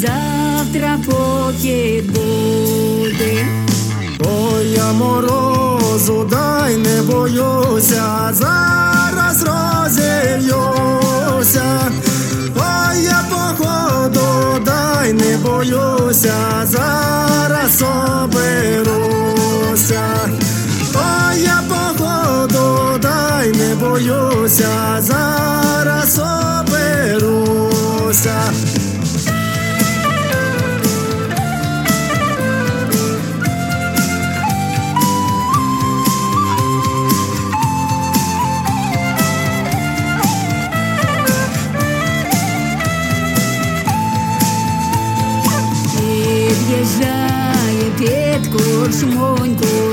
завтра похід буде. Ой, я морозу, дай не боюся, зараз розів'юся. Ой, я походу, дай не боюся, зараз оберуся. Ой, я походу, дай не боюся, зараз оберуся. some more and go.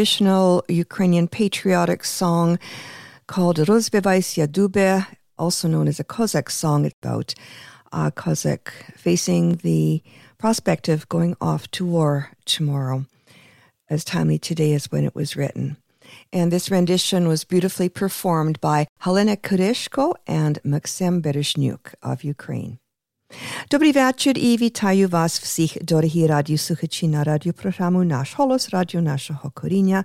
Traditional Ukrainian patriotic song called Rozbivaysia Dube, also known as a Cossack song about a Cossack facing the prospect of going off to war tomorrow, as timely today as when it was written. And this rendition was beautifully performed by Helena Kureshko and Maxim Berezhnuk of Ukraine. Dobrý večer i вітаю вас всіх, дорогі радіослухачі на радіопрограму «Наш голос» радіо нашого коріння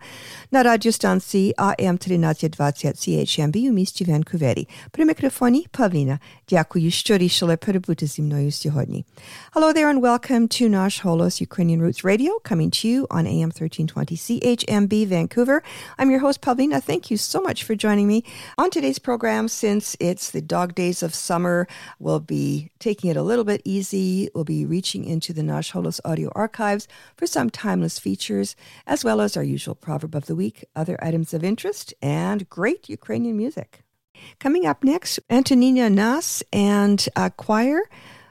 на радіостанції АМ 1320 CHMB у місті Ванкувері. При мікрофоні Павліна. Дякую, що рішили перебути зі мною сьогодні. Hello there and welcome to Nash Holos Ukrainian Roots Radio, coming to you on AM 1320 CHMB Vancouver. I'm your host, Pavlina. Thank you so much for joining me on today's program. Since it's the dog days of summer, we'll be taking it a little bit easy. We'll be reaching into the Nash Holos audio archives for some timeless features, as well as our usual proverb of the week, other items of interest, and great Ukrainian music. Coming up next, Antonina Nas and a choir,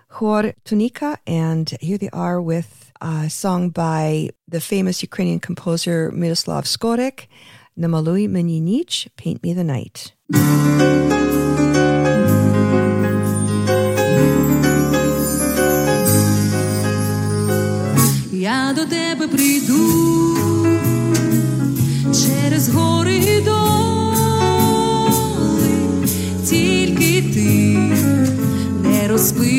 Chor Tunika, and here they are with a song by the famous Ukrainian composer Miroslav Skoryk, Namalui Meni Nich, Paint Me the Night. Я до тебе прийду. Через гори і доли, тільки ти не розпитуй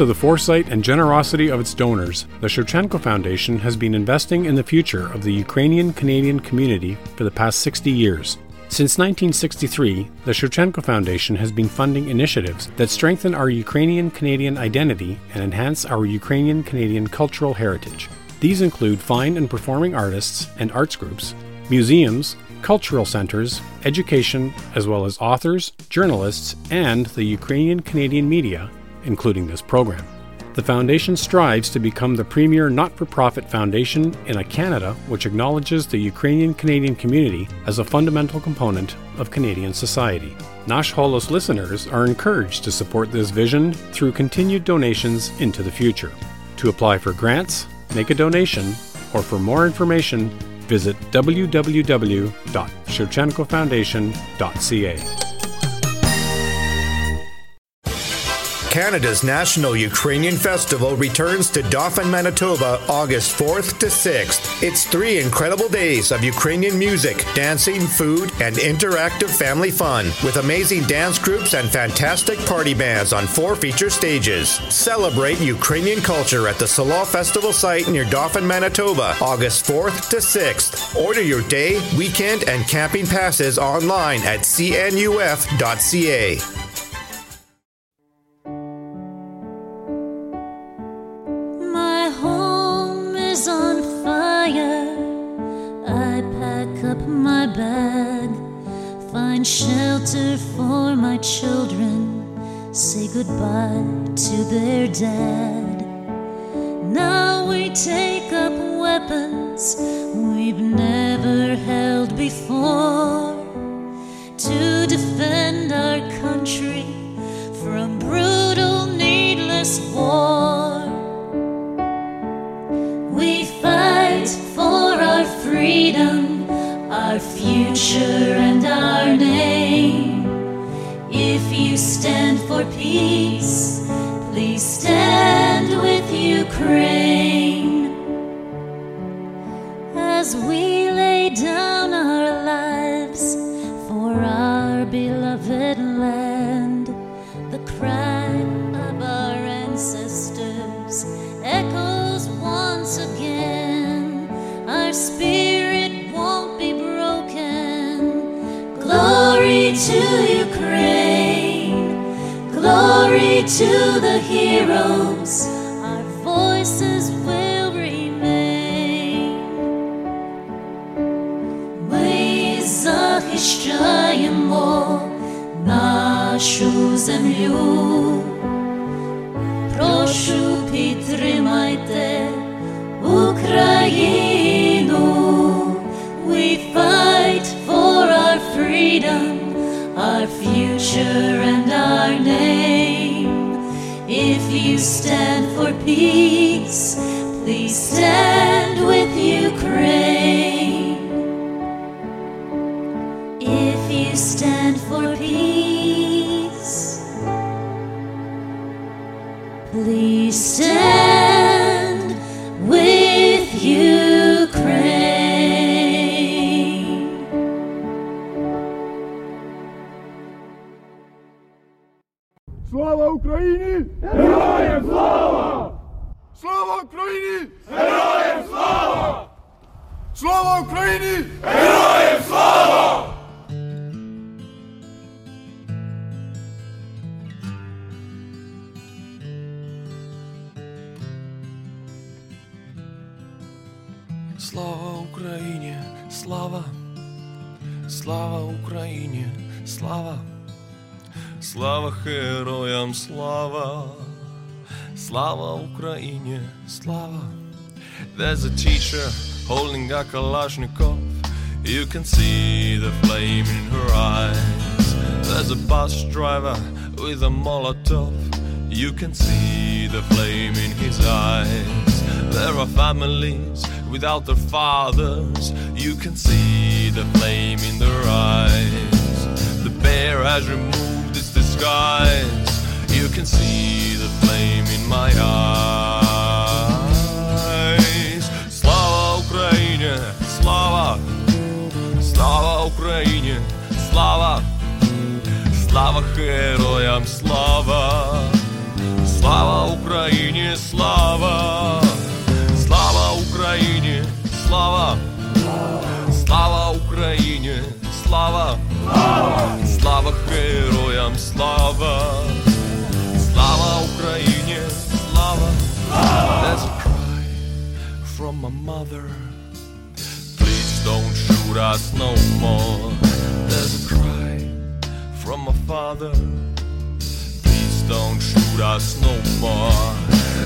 to the foresight and generosity of its donors, the Shevchenko Foundation has been investing in the future of the Ukrainian Canadian community for the past 60 years. Since 1963, the Shevchenko Foundation has been funding initiatives that strengthen our Ukrainian Canadian identity and enhance our Ukrainian Canadian cultural heritage. These include fine and performing artists and arts groups, museums, cultural centers, education, as well as authors, journalists, and the Ukrainian Canadian media, including this program. The Foundation strives to become the premier not for profit foundation in a Canada which acknowledges the Ukrainian Canadian community as a fundamental component of Canadian society. Nash Holos listeners are encouraged to support this vision through continued donations into the future. To apply for grants, make a donation, or for more information, visit www.shevchenkofoundation.ca. Canada's National Ukrainian Festival returns to Dauphin, Manitoba, August 4th to 6th. It's three incredible days of Ukrainian music, dancing, food, and interactive family fun with amazing dance groups and fantastic party bands on four feature stages. Celebrate Ukrainian culture at the Salon Festival site near Dauphin, Manitoba, August 4th to 6th. Order your day, weekend, and camping passes online at cnuf.ca. find shelter for my children, say goodbye to their dad. Now we take up weapons we've never held before Teacher holding a Kalashnikov. You can see the flame in her eyes. There's a bus driver with a Molotov. You can see the flame in his eyes. There are families without their fathers. You can see the flame in their eyes. The bear has removed its disguise. You can see the flame in my eyes. slava Україні, слава, слава героям, слава, слава Україні, слава, слава Україні, слава, слава Україні, слава, слава героям, слава, слава Україні, слава. There's a cry from my mother. Please don't shoot us no more. There's a cry from my father. Please don't shoot us no more.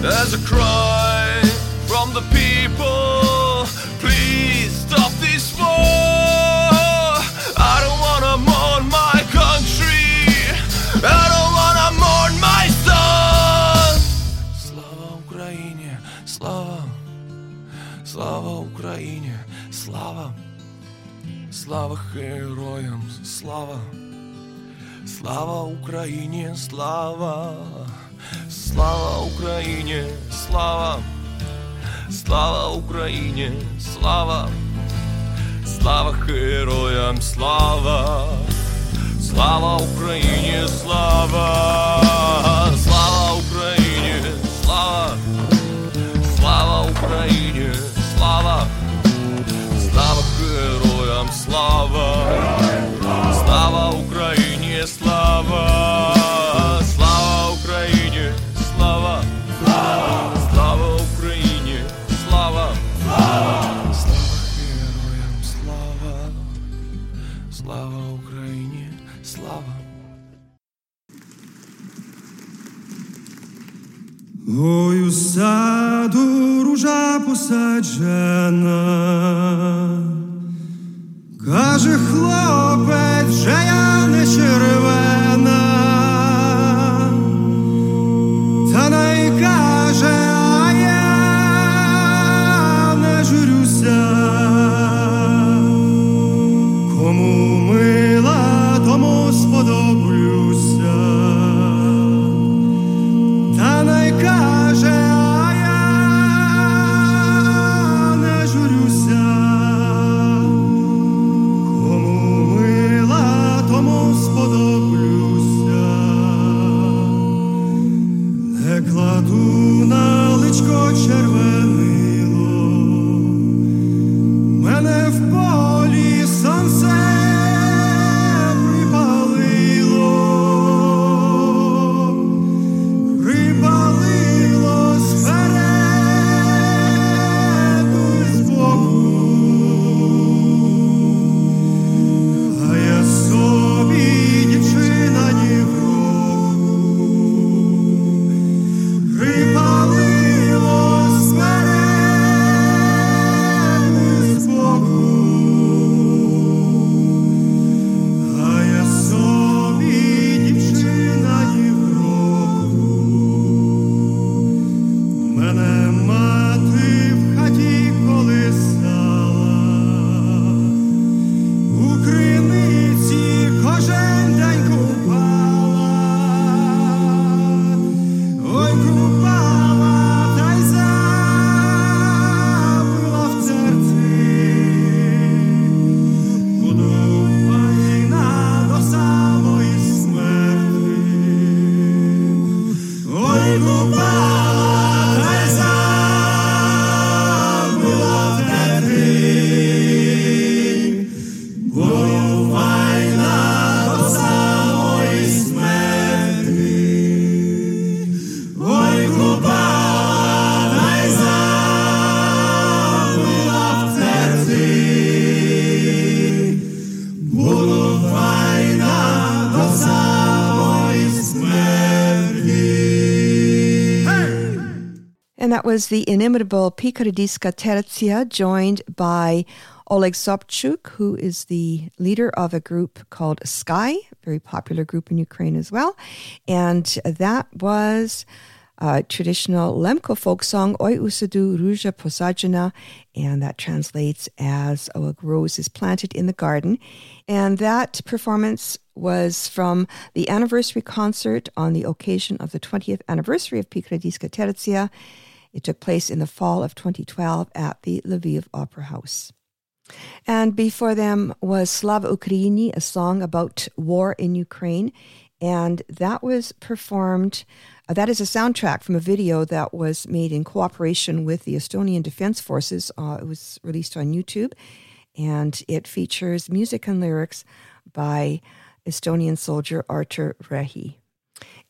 There's a cry from the people. Please stop this war. I don't wanna mourn my country. I don't wanna mourn my son. Слава Україні, слава. Слава Україні, слава, слава героям, слава, слава Україні, слава, слава Україні, слава, слава Україні, слава, слава героям, слава, слава Україні, слава, слава Україні, слава. Слава Україні, слава, слава Україні, слава, слава Україні, слава, слава Україні, слава, слава героям, слава, слава Україні, слава. Ой, у саду ружа посаджена, каже хлопець, вже я не червена, was the inimitable Pikkardiyska Tertsiya, joined by Oleg Sobchuk, who is the leader of a group called Sky, a very popular group in Ukraine as well. And that was a traditional Lemko folk song, Oi Usadu Ruja Posajana, and that translates as oh, A Rose is Planted in the Garden. And that performance was from the anniversary concert on the occasion of the 20th anniversary of Pikkardiyska Tertsiya. It took place in the fall of 2012 at the Lviv Opera House. And before them was Slava Ukraini, a song about war in Ukraine. And that was performed, uh, that is a soundtrack from a video that was made in cooperation with the Estonian Defense Forces. Uh, it was released on YouTube. And it features music and lyrics by Estonian soldier Artur Rehi.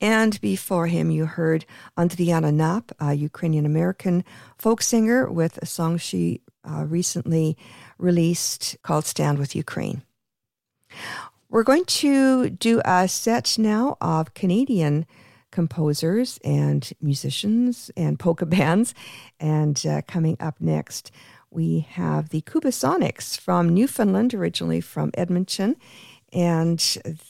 And before him, you heard Andriana Knapp, a Ukrainian American folk singer, with a song she uh, recently released called Stand with Ukraine. We're going to do a set now of Canadian composers and musicians and polka bands. And uh, coming up next, we have the Kubasonics from Newfoundland, originally from Edmonton. And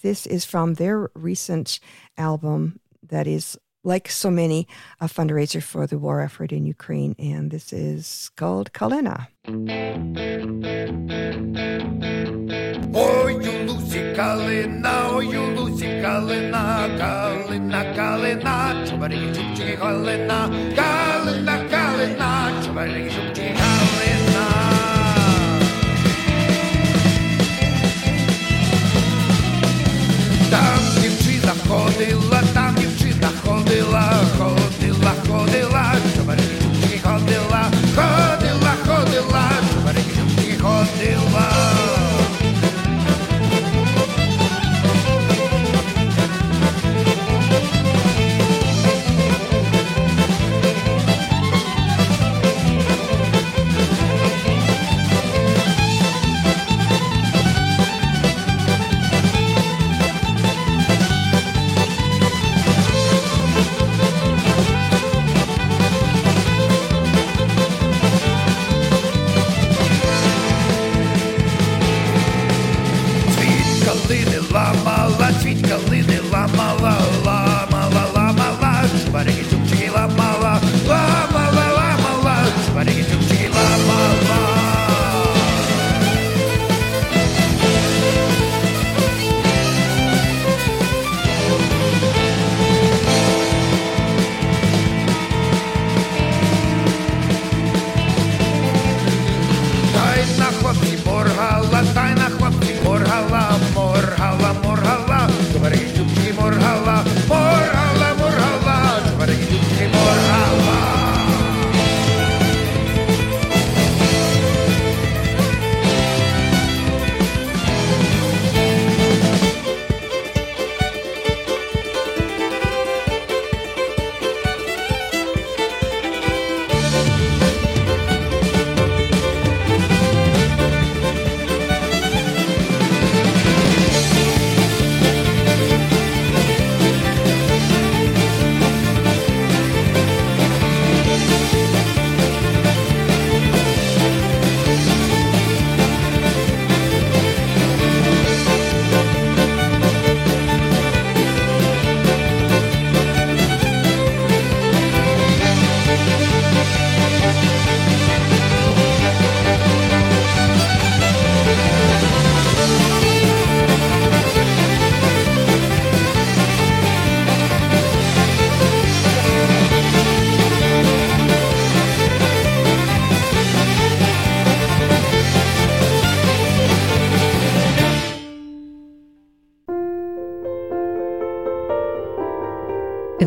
this is from their recent album that is, like so many, a fundraiser for the war effort in Ukraine. And this is called Kalina. Oh, you Lucy oh, you Lucy ходила, ходила, ходила,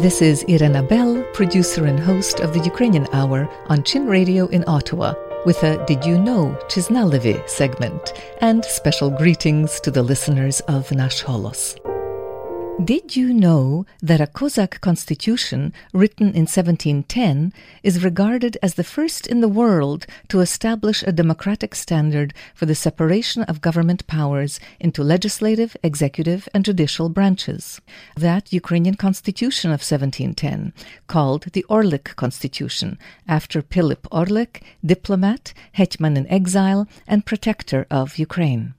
This is Irena Bell, producer and host of the Ukrainian Hour on Chin Radio in Ottawa, with a Did You Know segment and special greetings to the listeners of Nash Holos. Did you know that a Cossack constitution written in 1710 is regarded as the first in the world to establish a democratic standard for the separation of government powers into legislative, executive, and judicial branches? That Ukrainian constitution of 1710, called the Orlyk Constitution, after Philip Orlyk, diplomat, hetman in exile, and protector of Ukraine.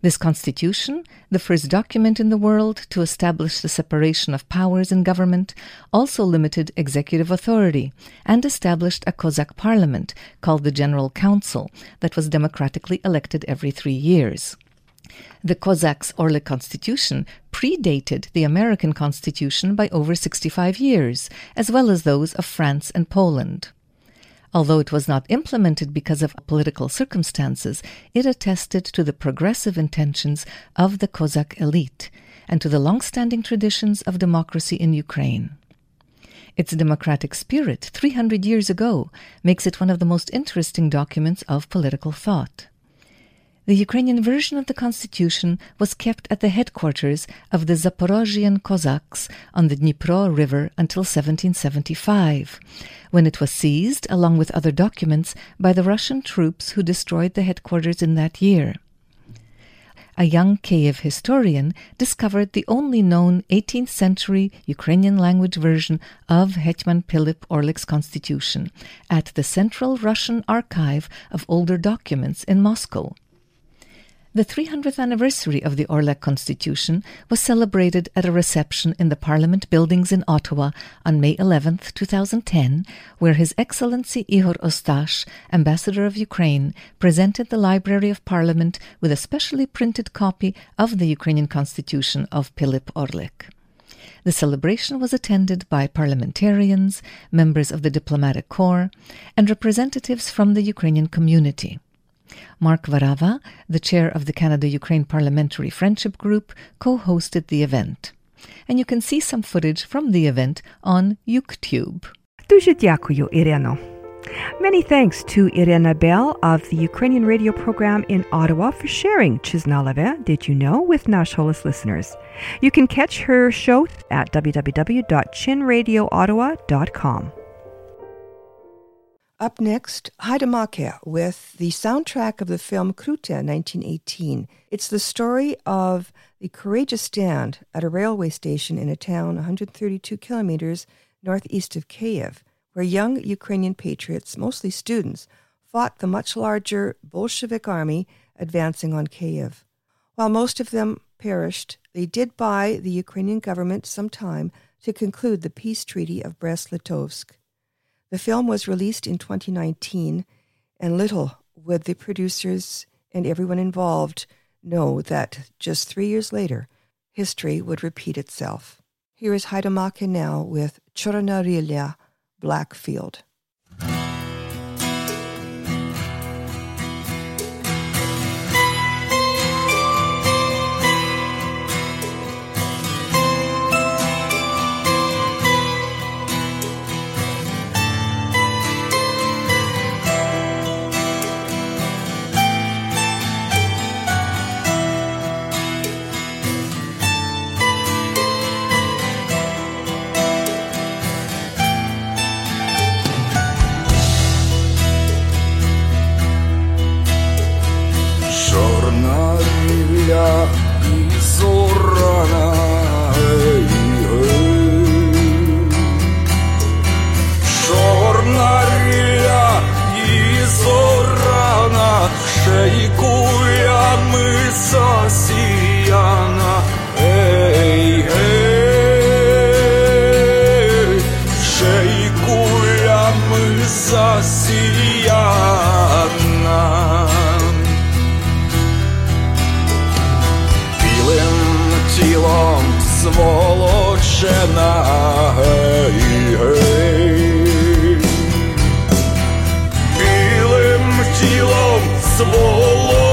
This constitution, the first document in the world to establish the separation of powers in government, also limited executive authority and established a Cossack parliament called the General Council that was democratically elected every three years. The Cossacks' Orlyk constitution predated the American constitution by over 65 years, as well as those of France and Poland. Although it was not implemented because of political circumstances, it attested to the progressive intentions of the Cossack elite and to the long-standing traditions of democracy in Ukraine. Its democratic spirit, 300 years ago, makes it one of the most interesting documents of political thought. The Ukrainian version of the constitution was kept at the headquarters of the Zaporozhian Cossacks on the Dnipro River until 1775, when it was seized, along with other documents, by the Russian troops who destroyed the headquarters in that year. A young Kiev historian discovered the only known 18th century Ukrainian language version of Hetman Philip Orlyk's constitution at the Central Russian Archive of Older Documents in Moscow. The 300th anniversary of the Orlyk Constitution was celebrated at a reception in the Parliament buildings in Ottawa on May 11, 2010, where His Excellency Ihor Ostash, Ambassador of Ukraine, presented the Library of Parliament with a specially printed copy of the Ukrainian Constitution of Philip Orlyk. The celebration was attended by parliamentarians, members of the diplomatic corps, and representatives from the Ukrainian community. Mark Warawa, the chair of the Canada Ukraine Parliamentary Friendship Group, co hosted the event. And you can see some footage from the event on YouTube. Дуже дякую, Ірино. Many thanks to Irina Bell of the Ukrainian radio program in Ottawa for sharing Chisnaleve, Did You Know, with Nash Holos listeners. You can catch her show at www.chinradioottawa.com. Up next, Haydamaky with the soundtrack of the film Kruty 1918. It's the story of the courageous stand at a railway station in a town 132 kilometers northeast of Kiev, where young Ukrainian patriots, mostly students, fought the much larger Bolshevik army advancing on Kiev. While most of them perished, they did buy the Ukrainian government some time to conclude the peace treaty of Brest-Litovsk. The film was released in 2019, and little would the producers and everyone involved know that just three years later, history would repeat itself. Here is Haydamaky now with Chorna Rilya, Blackfield. тілом сволочена, гей, гей. білим тілом сволочена,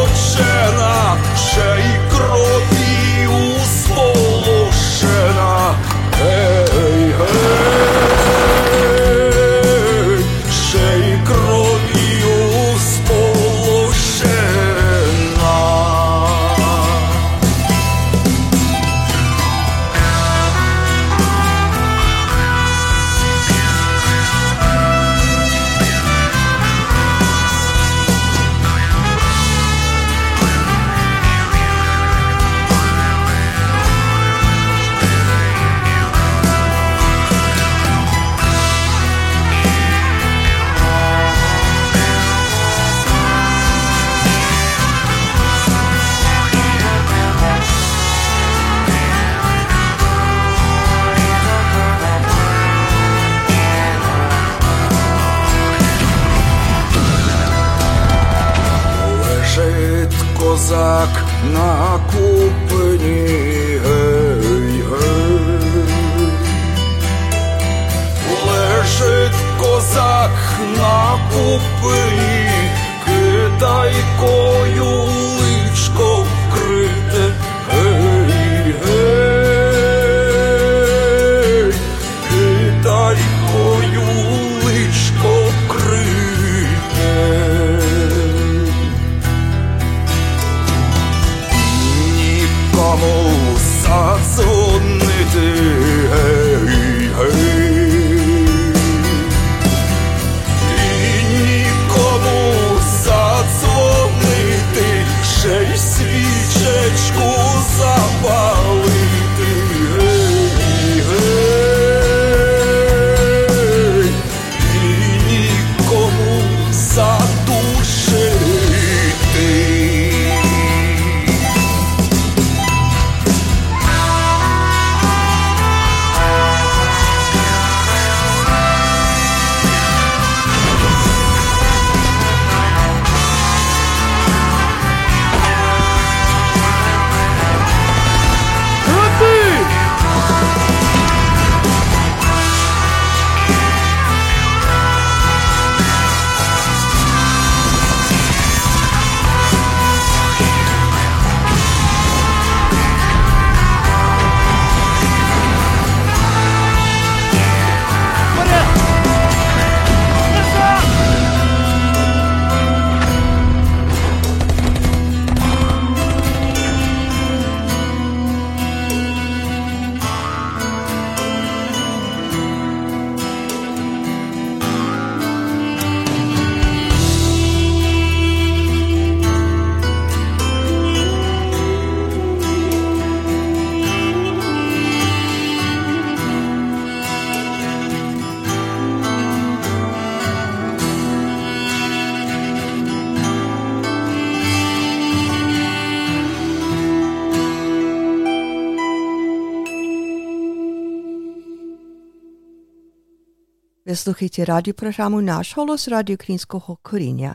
Slušajte radio programu Naš holos Radio Krinskog Korinja.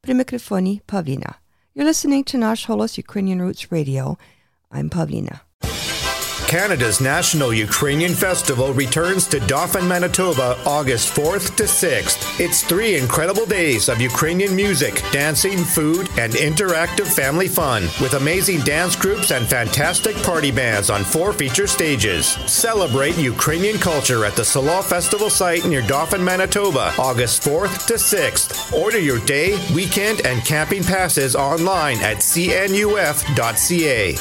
Pri mikrofoni Pavlina. You're listening to Nash Holos Ukrainian Roots Radio. I'm Pavlina. Canada's National Ukrainian Festival returns to Dauphin, Manitoba, August 4th to 6th. It's three incredible days of Ukrainian music, dancing, food, and interactive family fun with amazing dance groups and fantastic party bands on four feature stages. Celebrate Ukrainian culture at the Salon Festival site near Dauphin, Manitoba, August 4th to 6th. Order your day, weekend, and camping passes online at cnuf.ca.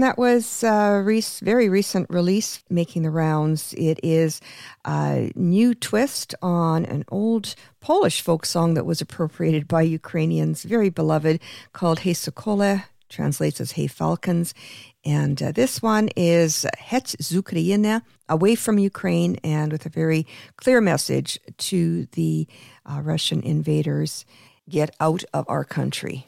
And that was a rec- very recent release making the rounds. It is a new twist on an old Polish folk song that was appropriated by Ukrainians, very beloved, called Hey Sokole, translates as Hey Falcons. And uh, this one is Het z away from Ukraine, and with a very clear message to the uh, Russian invaders get out of our country.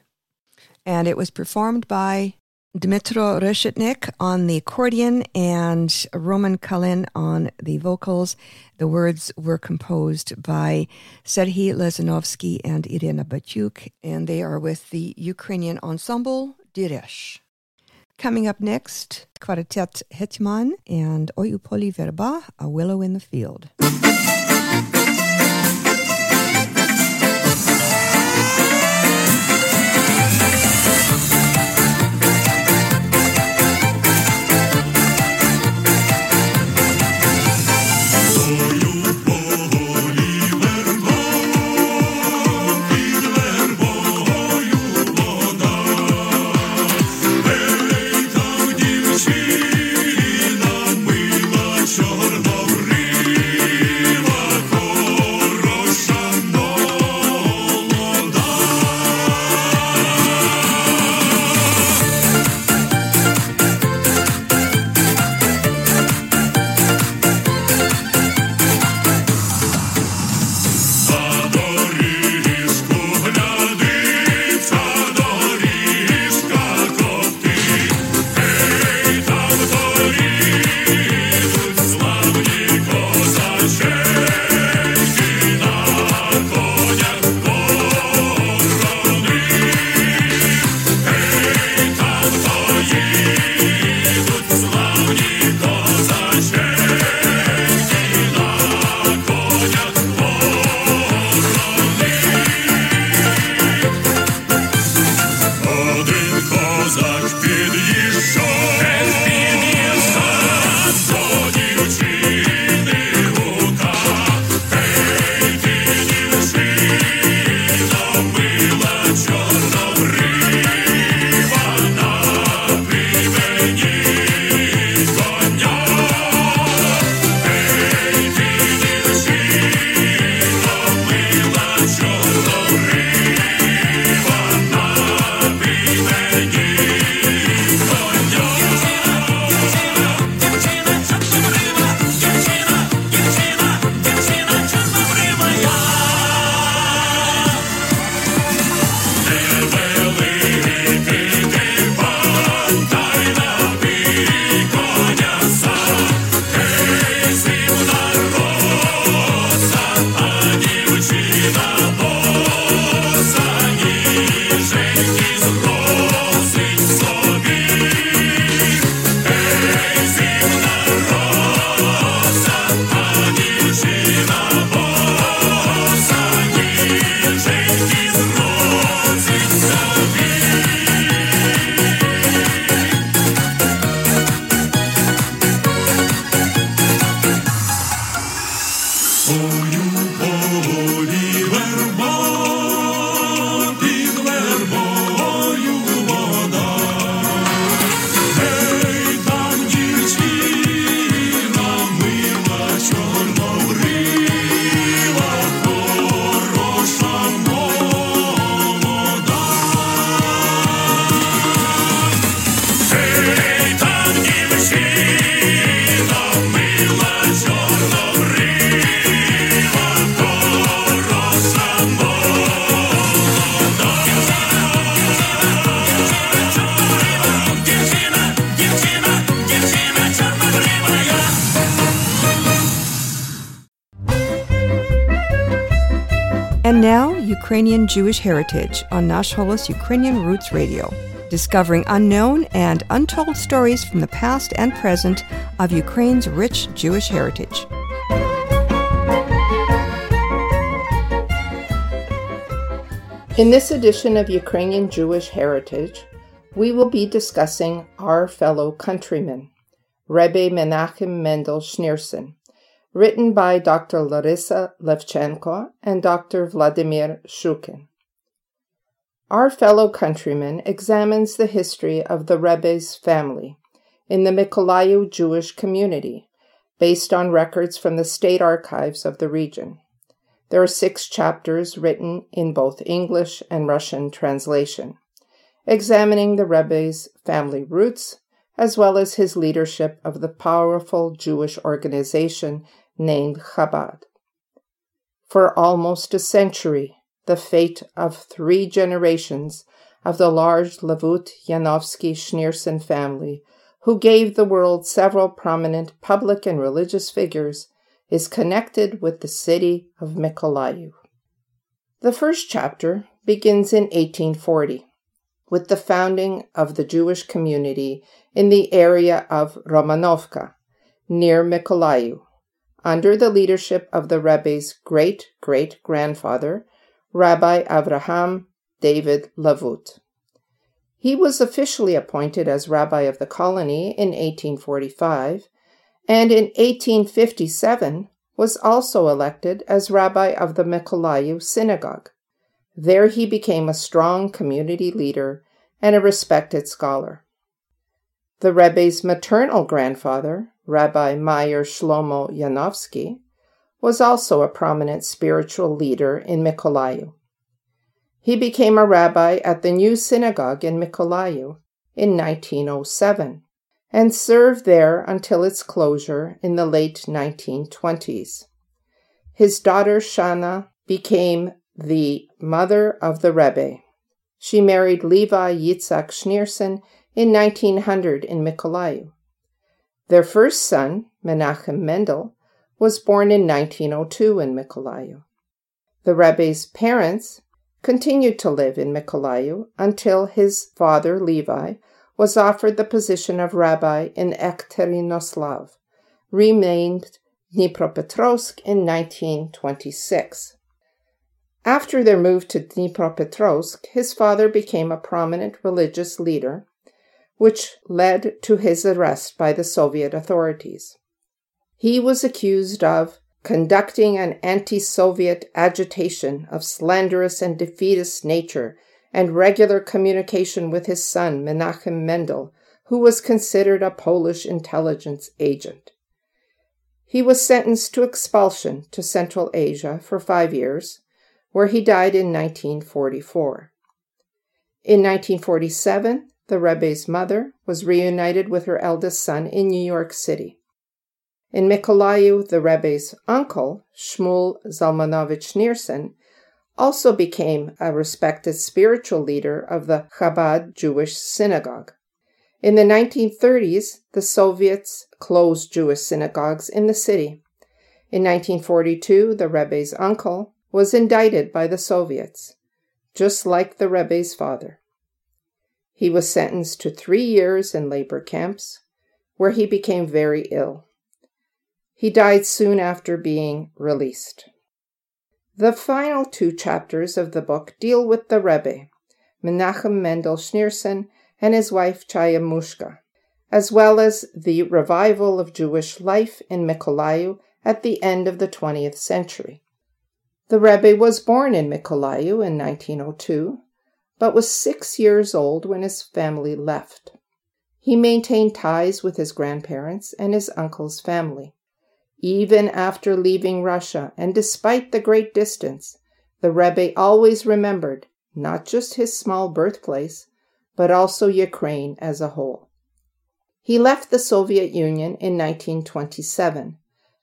And it was performed by Dmitro Reshitnik on the accordion and Roman Kalin on the vocals. The words were composed by Serhiy Lezanovsky and Irina Batyuk, and they are with the Ukrainian ensemble Diresh. Coming up next, Quartet Hetman and Oyupoli Verba, A Willow in the Field. Ukrainian Jewish Heritage on Nash Holos Ukrainian Roots Radio, discovering unknown and untold stories from the past and present of Ukraine's rich Jewish heritage. In this edition of Ukrainian Jewish Heritage, we will be discussing our fellow countryman, Rebbe Menachem Mendel Schneerson, written by Dr. Larissa Levchenko and Dr. Vladimir Shukin. Our fellow countryman examines the history of the Rebbe's family in the Mykolaiv Jewish community, based on records from the state archives of the region. There are six chapters written in both English and Russian translation, examining the Rebbe's family roots as well as his leadership of the powerful Jewish organization named Chabad. For almost a century, the fate of three generations of the large Lavut Yanovsky Schneerson family, who gave the world several prominent public and religious figures, is connected with the city of Mykolaiv. The first chapter begins in 1840 with the founding of the Jewish community in the area of Romanovka, near Mykolaiv, under the leadership of the Rebbe's great great grandfather, Rabbi Avraham David Lavut. He was officially appointed as rabbi of the colony in 1845 and in 1857 was also elected as rabbi of the Mykolaiv synagogue. There he became a strong community leader and a respected scholar. The Rebbe's maternal grandfather, Rabbi Meyer Shlomo Yanovsky, was also a prominent spiritual leader in Mykolaiv. He became a rabbi at the new synagogue in Mykolaiv in 1907 and served there until its closure in the late 1920s. His daughter Shana became the mother of the Rebbe. She married Levi Yitzhak Schneerson in 1900 in Mykolaiv. Their first son, Menachem Mendel, was born in 1902 in Mykolaiv. The Rebbe's parents continued to live in Mykolaiv until his father, Levi, was offered the position of rabbi in Ekaterinoslav, renamed Dnipropetrovsk in 1926. After their move to Dnipropetrovsk, his father became a prominent religious leader, which led to his arrest by the Soviet authorities. He was accused of conducting an anti Soviet agitation of slanderous and defeatist nature and regular communication with his son, Menachem Mendel, who was considered a Polish intelligence agent. He was sentenced to expulsion to Central Asia for five years, where he died in 1944. In 1947, the Rebbe's mother was reunited with her eldest son in New York City. In Mykolaiv, the Rebbe's uncle, Shmuel Zalmanovich Schneerson, also became a respected spiritual leader of the Chabad Jewish synagogue. In the 1930s, the Soviets closed Jewish synagogues in the city. In 1942, the Rebbe's uncle was indicted by the Soviets, just like the Rebbe's father. He was sentenced to three years in labor camps, where he became very ill. He died soon after being released. The final two chapters of the book deal with the Rebbe, Menachem Mendel Schneerson, and his wife Chaya Mushka, as well as the revival of Jewish life in Mykolaiv at the end of the 20th century. The Rebbe was born in Mykolaiv in 1902, but was six years old when his family left. He maintained ties with his grandparents and his uncle's family. Even after leaving Russia and despite the great distance, the Rebbe always remembered not just his small birthplace, but also Ukraine as a whole. He left the Soviet Union in 1927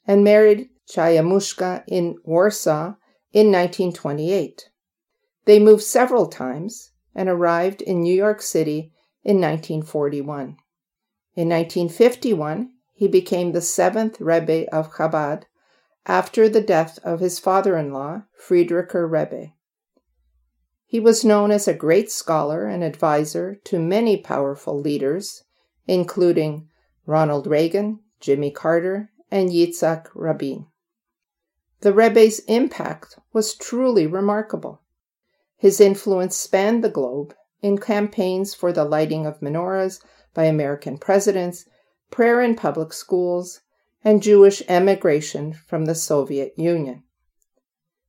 and married Chaya Mushka in Warsaw in 1928. They moved several times and arrived in New York City in 1941. In 1951, he became the seventh Rebbe of Chabad after the death of his father in law, Frierdiker Rebbe. He was known as a great scholar and advisor to many powerful leaders, including Ronald Reagan, Jimmy Carter, and Yitzhak Rabin. The Rebbe's impact was truly remarkable. His influence spanned the globe in campaigns for the lighting of menorahs by American presidents, prayer in public schools, and Jewish emigration from the Soviet Union.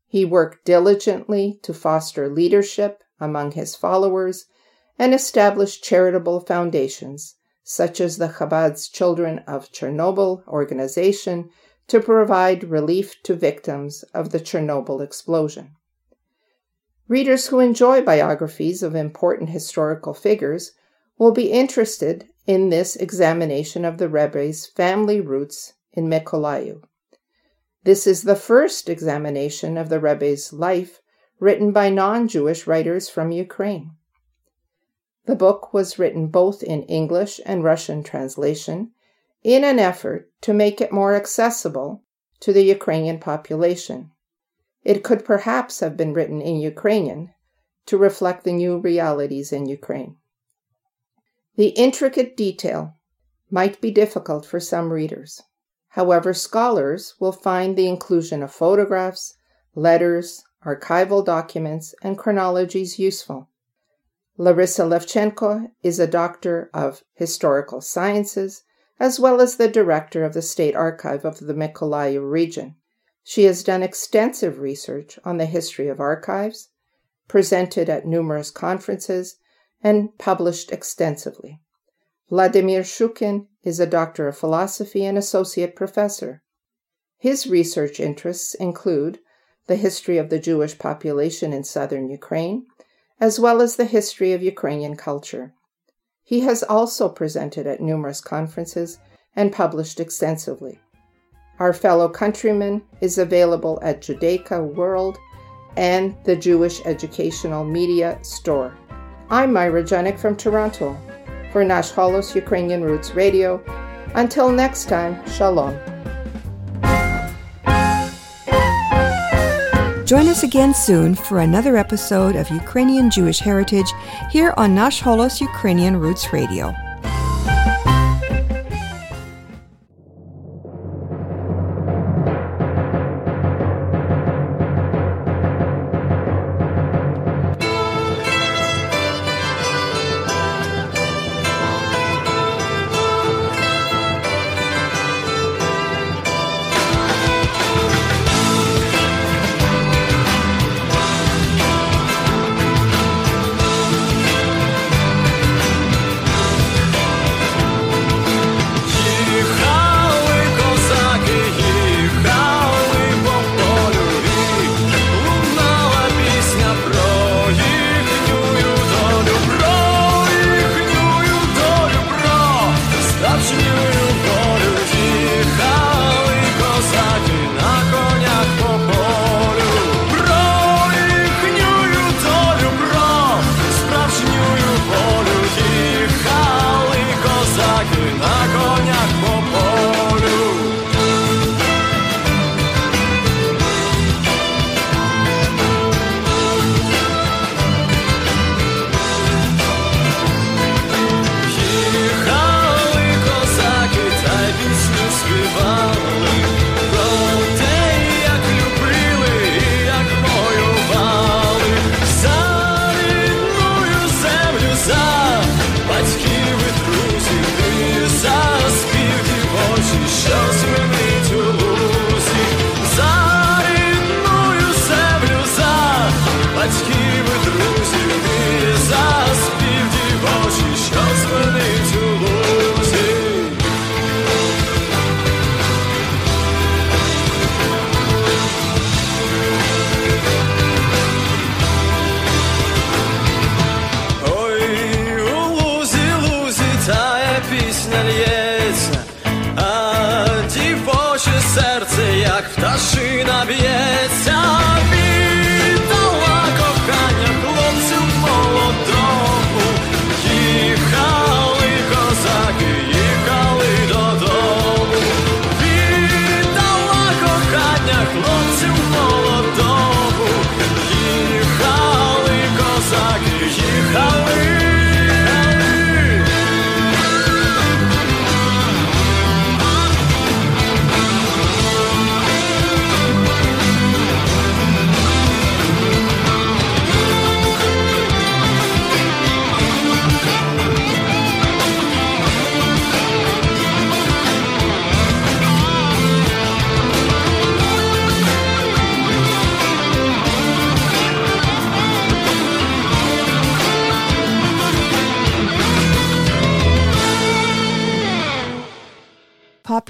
He worked diligently to foster leadership among his followers and established charitable foundations such as the Chabad's Children of Chernobyl organization to provide relief to victims of the Chernobyl explosion. Readers who enjoy biographies of important historical figures will be interested in this examination of the Rebbe's family roots in Mykolaiv. This is the first examination of the Rebbe's life written by non Jewish writers from Ukraine. The book was written both in English and Russian translation in an effort to make it more accessible to the Ukrainian population. It could perhaps have been written in Ukrainian to reflect the new realities in Ukraine. The intricate detail might be difficult for some readers. However, scholars will find the inclusion of photographs, letters, archival documents, and chronologies useful. Larissa Levchenko is a doctor of historical sciences as well as the director of the State Archive of the Mykolaiv region. She has done extensive research on the history of archives, presented at numerous conferences, and published extensively. Vladimir Shukin is a doctor of philosophy and associate professor. His research interests include the history of the Jewish population in southern Ukraine, as well as the history of Ukrainian culture. He has also presented at numerous conferences and published extensively. Our fellow countryman is available at Judaica World and the Jewish Educational Media Store. I'm Myra Junyk from Toronto for Nash Holos Ukrainian Roots Radio. Until next time, Shalom. Join us again soon for another episode of Ukrainian Jewish Heritage here on Nash Holos Ukrainian Roots Radio.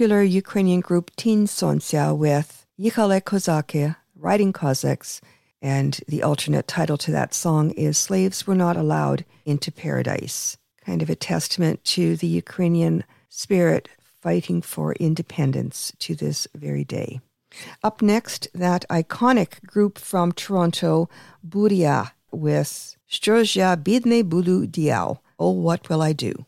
Popular Ukrainian group Tin Sontsia with Yichale Kozaki, Riding Cossacks, and the alternate title to that song is Slaves Were Not Allowed into Paradise. Kind of a testament to the Ukrainian spirit fighting for independence to this very day. Up next, that iconic group from Toronto, Buria, with Strozia Bidne Bulu Diao. Oh, what will I do?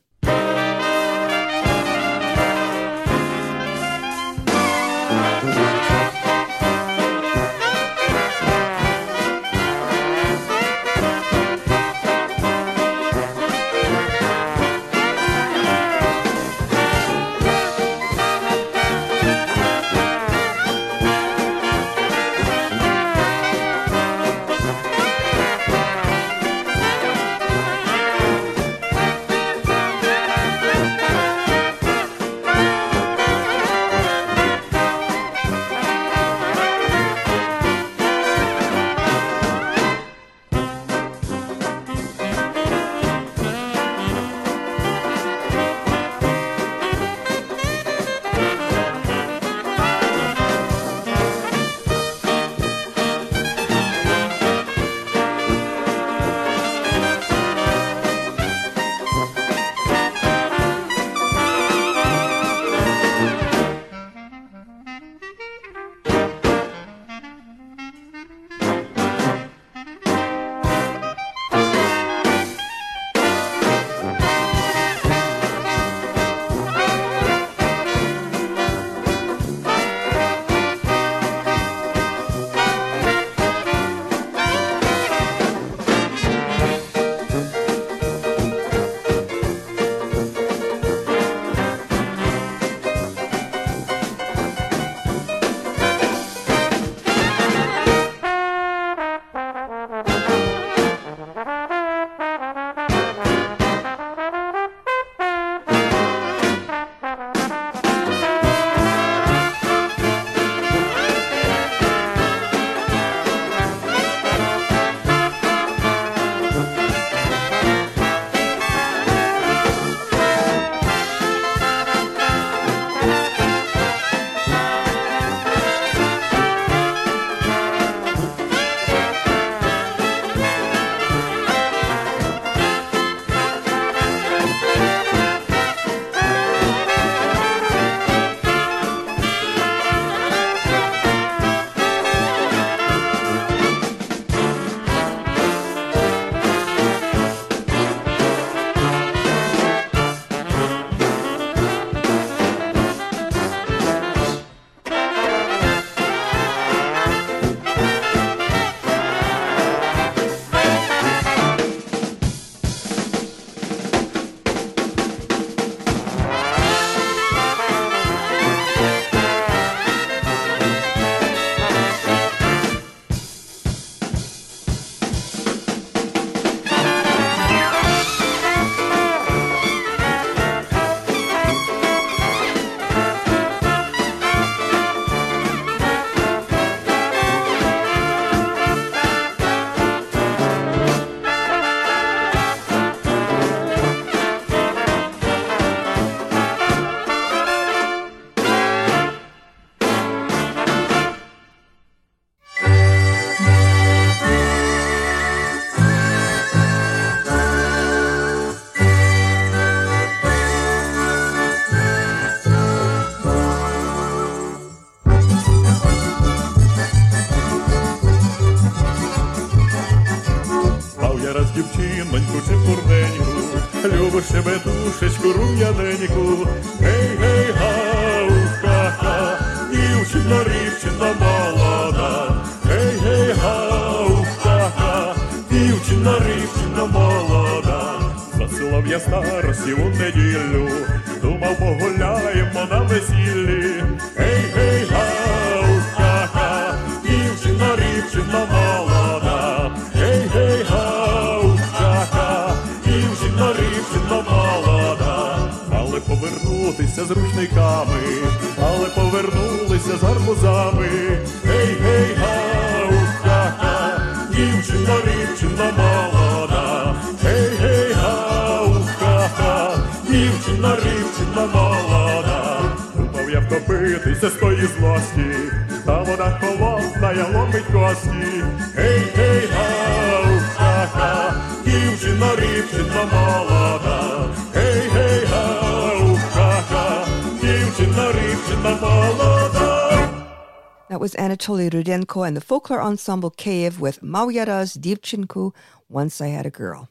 Anatoly Rudenko and the folklore ensemble Kiev with Mauyaraz Divchinku, Once I Had a Girl.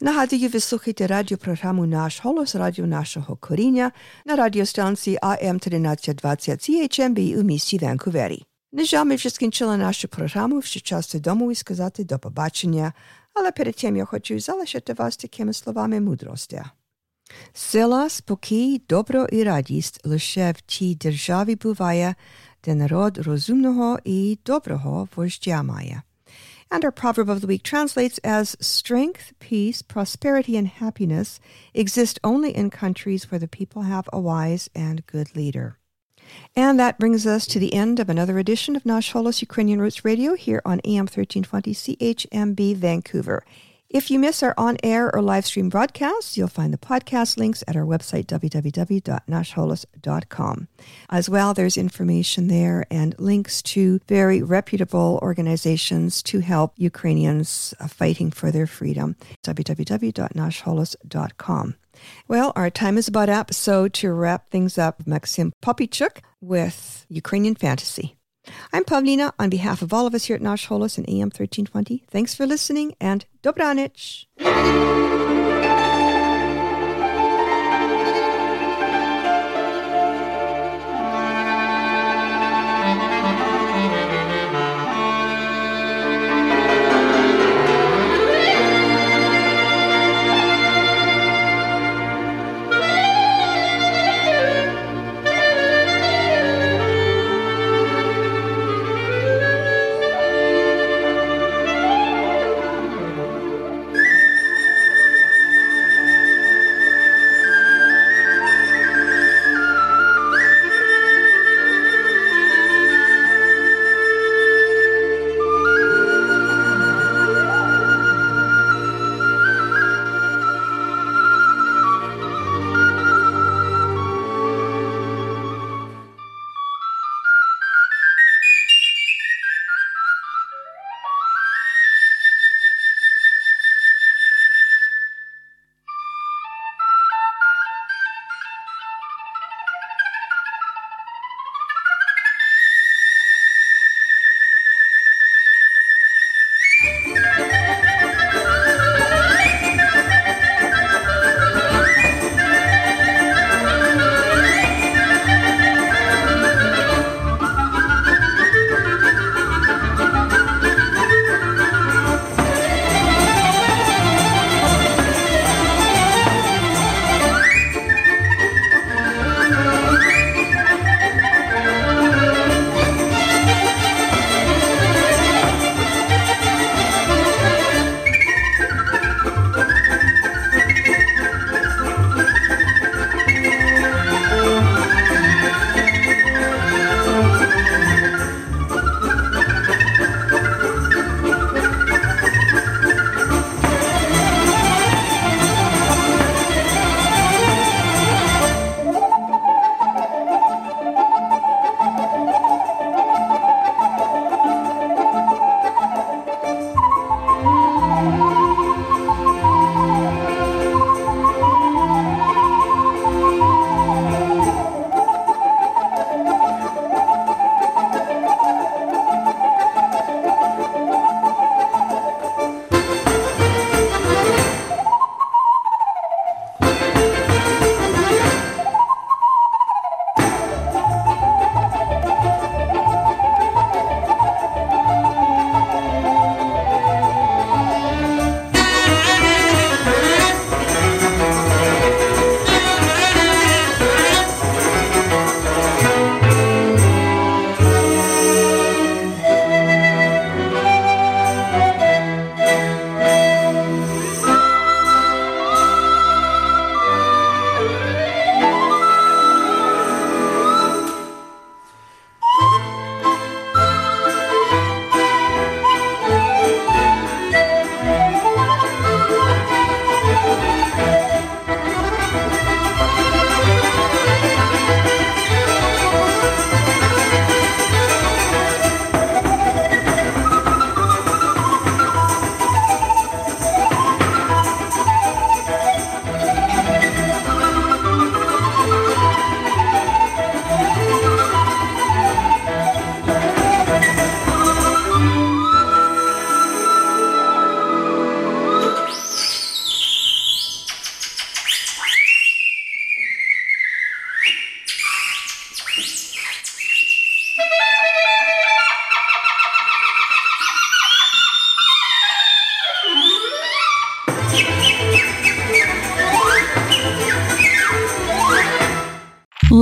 Нагадую, ви слухаєте радіопрограму «Наш голос» радіо нашого коріння на радіостанції АМ 1320 CHMB у місті Ванкувері. На жаль, ми вже скінчили нашу програму, ще час додому і сказати до побачення, але перед тим я хочу залишити вас такими словами мудрості. Сила, спокій, добро і радість лише в тій державі буває, de rod rozumnoho i dobroho vojstia. And our proverb of the week translates as strength, peace, prosperity, and happiness exist only in countries where the people have a wise and good leader. And that brings us to the end of another edition of Nash Holos Ukrainian Roots Radio here on AM 1320 CHMB Vancouver. If you miss our on air or live stream broadcasts, you'll find the podcast links at our website, www.nashholos.com. As well, there's information there and links to very reputable organizations to help Ukrainians uh, fighting for their freedom, www.nashholos.com. Well, our time is about up, so to wrap things up, Maxim Popichuk with Ukrainian Fantasy. I'm Pavlina on behalf of all of us here at Nash Holos and AM 1320. Thanks for listening and Dobranich.